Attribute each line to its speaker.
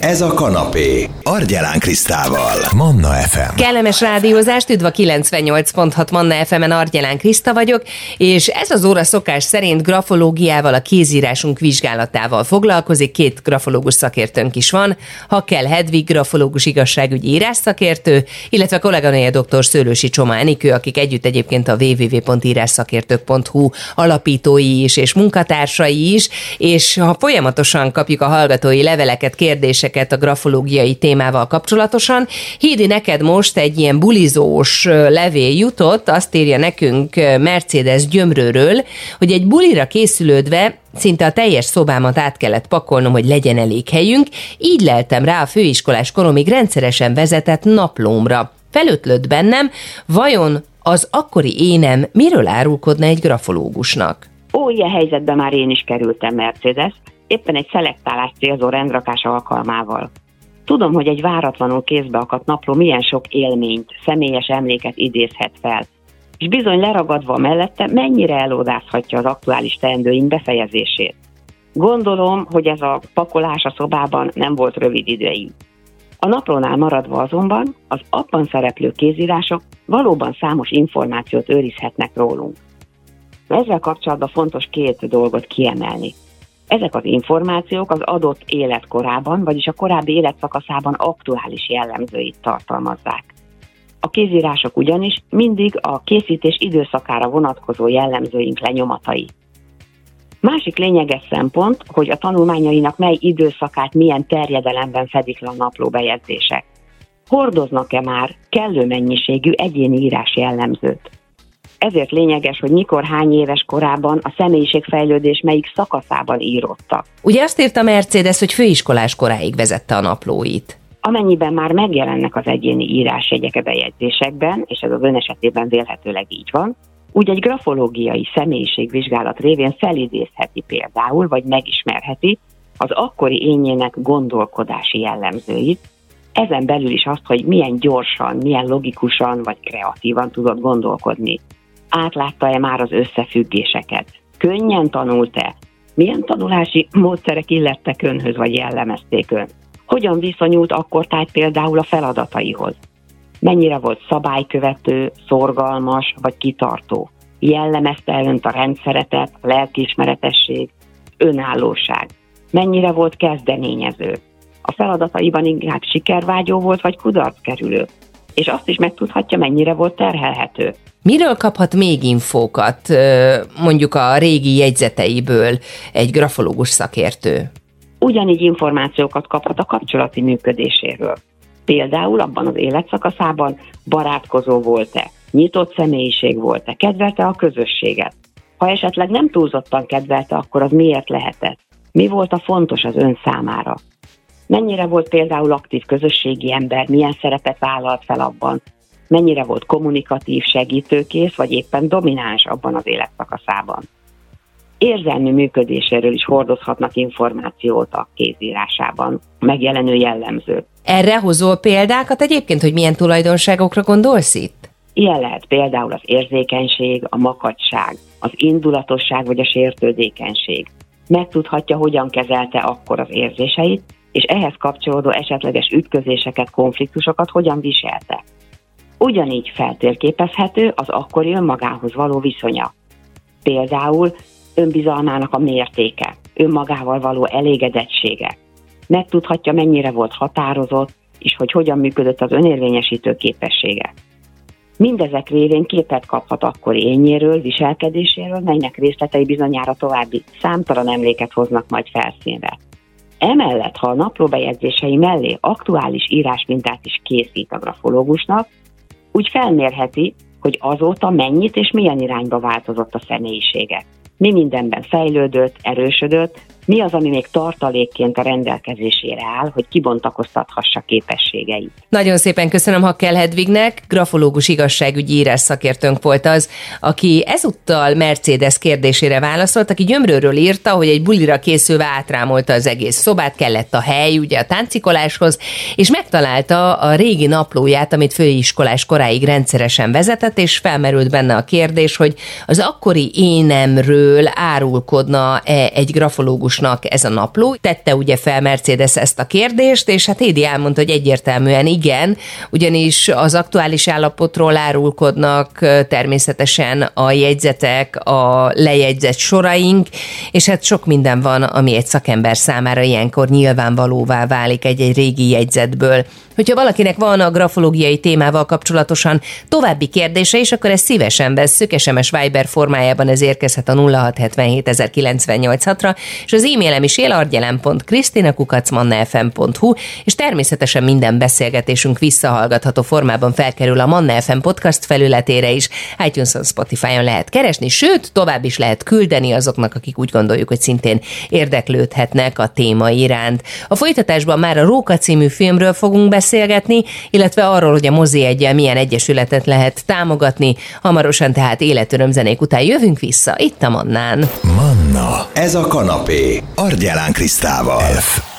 Speaker 1: Ez a kanapé. Argyelán Krisztával. Manna FM.
Speaker 2: Kellemes rádiózást, üdv a 98.6 Manna FM-en Argyelán Kriszta vagyok, és ez az óra szokás szerint grafológiával, a kézírásunk vizsgálatával foglalkozik. Két grafológus szakértőnk is van. Hakkel Hedvig, grafológus igazságügyi írás szakértő, illetve kolléganője dr. Szőlősi Csoma Enikő, akik együtt egyébként a www.írásszakértők.hu alapítói is és munkatársai is, és ha folyamatosan kapjuk a hallgatói leveleket, kérdéseket a grafológiai témával kapcsolatosan, Hídi, neked most egy ilyen bulizós levél jutott, azt írja nekünk Mercedes Gyömrőről, hogy egy bulira készülődve Szinte a teljes szobámat át kellett pakolnom, hogy legyen elég helyünk, így leltem rá a főiskolás koromig rendszeresen vezetett naplómra. Felötlött bennem, vajon az akkori énem miről árulkodna egy grafológusnak?
Speaker 3: Ó, ilyen helyzetben már én is kerültem, Mercedes, éppen egy szelektálás célzó rendrakás alkalmával. Tudom, hogy egy váratlanul kézbe akadt napló milyen sok élményt, személyes emléket idézhet fel, és bizony leragadva mellette mennyire elódázhatja az aktuális teendőink befejezését. Gondolom, hogy ez a pakolás a szobában nem volt rövid ideig. A naplónál maradva azonban az abban szereplő kézírások valóban számos információt őrizhetnek rólunk. Ezzel kapcsolatban fontos két dolgot kiemelni. Ezek az információk az adott életkorában, vagyis a korábbi életszakaszában aktuális jellemzőit tartalmazzák. A kézírások ugyanis mindig a készítés időszakára vonatkozó jellemzőink lenyomatai. Másik lényeges szempont, hogy a tanulmányainak mely időszakát milyen terjedelemben fedik le a napló bejegyzések. Hordoznak-e már kellő mennyiségű egyéni írás jellemzőt? Ezért lényeges, hogy mikor hány éves korában a személyiségfejlődés melyik szakaszában írottak.
Speaker 2: Ugye azt írta Mercedes, hogy főiskolás koráig vezette a naplóit.
Speaker 3: Amennyiben már megjelennek az egyéni írásjegyek a bejegyzésekben, és ez az ön esetében vélhetőleg így van, úgy egy grafológiai személyiségvizsgálat révén felidézheti például, vagy megismerheti az akkori ényének gondolkodási jellemzőit, ezen belül is azt, hogy milyen gyorsan, milyen logikusan vagy kreatívan tudott gondolkodni. Átlátta-e már az összefüggéseket? Könnyen tanult-e? Milyen tanulási módszerek illettek önhöz, vagy jellemezték ön? Hogyan viszonyult akkor tájt például a feladataihoz? Mennyire volt szabálykövető, szorgalmas vagy kitartó? Jellemezte önt a rendszeretet, a lelkiismeretesség, önállóság? Mennyire volt kezdeményező? A feladataiban inkább sikervágyó volt, vagy kudarckerülő? És azt is megtudhatja, mennyire volt terhelhető.
Speaker 2: Miről kaphat még infókat, mondjuk a régi jegyzeteiből egy grafológus szakértő?
Speaker 3: Ugyanígy információkat kaphat a kapcsolati működéséről. Például abban az életszakaszában barátkozó volt-e, nyitott személyiség volt-e, kedvelte a közösséget. Ha esetleg nem túlzottan kedvelte, akkor az miért lehetett? Mi volt a fontos az ön számára? Mennyire volt például aktív közösségi ember, milyen szerepet vállalt fel abban, mennyire volt kommunikatív, segítőkész, vagy éppen domináns abban az életszakaszában érzelmi működéséről is hordozhatnak információt a kézírásában, megjelenő jellemző.
Speaker 2: Erre hozol példákat egyébként, hogy milyen tulajdonságokra gondolsz itt?
Speaker 3: Ilyen lehet például az érzékenység, a makacság, az indulatosság vagy a sértődékenység. Megtudhatja, hogyan kezelte akkor az érzéseit, és ehhez kapcsolódó esetleges ütközéseket, konfliktusokat hogyan viselte. Ugyanígy feltérképezhető az akkori önmagához való viszonya. Például önbizalmának a mértéke, önmagával való elégedettsége. Megtudhatja, mennyire volt határozott, és hogy hogyan működött az önérvényesítő képessége. Mindezek révén képet kaphat akkor ényéről, viselkedéséről, melynek részletei bizonyára további számtalan emléket hoznak majd felszínre. Emellett, ha a naplóbejegyzései mellé aktuális írásmintát is készít a grafológusnak, úgy felmérheti, hogy azóta mennyit és milyen irányba változott a személyisége. Mi mindenben fejlődött, erősödött, mi az, ami még tartalékként a rendelkezésére áll, hogy kibontakoztathassa képességeit.
Speaker 2: Nagyon szépen köszönöm Hakkel Hedvignek, grafológus igazságügyi írás szakértőnk volt az, aki ezúttal Mercedes kérdésére válaszolt, aki gyömrőről írta, hogy egy bulira készülve átrámolta az egész szobát, kellett a hely ugye a táncikoláshoz, és megtalálta a régi naplóját, amit főiskolás koráig rendszeresen vezetett, és felmerült benne a kérdés, hogy az akkori énemről árulkodna-e egy grafológus hasznosnak ez a napló. Tette ugye fel Mercedes ezt a kérdést, és hát Édi elmondta, hogy egyértelműen igen, ugyanis az aktuális állapotról árulkodnak természetesen a jegyzetek, a lejegyzett soraink, és hát sok minden van, ami egy szakember számára ilyenkor nyilvánvalóvá válik egy-egy régi jegyzetből. Hogyha valakinek van a grafológiai témával kapcsolatosan további kérdése is, akkor ezt szívesen vesszük, SMS Viber formájában ez érkezhet a 0677 ra és az e-mailem is élargyelem.krisztinakukacmannafm.hu, és természetesen minden beszélgetésünk visszahallgatható formában felkerül a Manna FM podcast felületére is, iTunes-on, Spotify-on lehet keresni, sőt, tovább is lehet küldeni azoknak, akik úgy gondoljuk, hogy szintén érdeklődhetnek a téma iránt. A folytatásban már a Róka című filmről fogunk beszélgetni, illetve arról, hogy a mozi egyel milyen egyesületet lehet támogatni. Hamarosan tehát életörömzenék után jövünk vissza, itt a Mannán.
Speaker 1: Manna, ez a kanapé, Argyelán Krisztával. F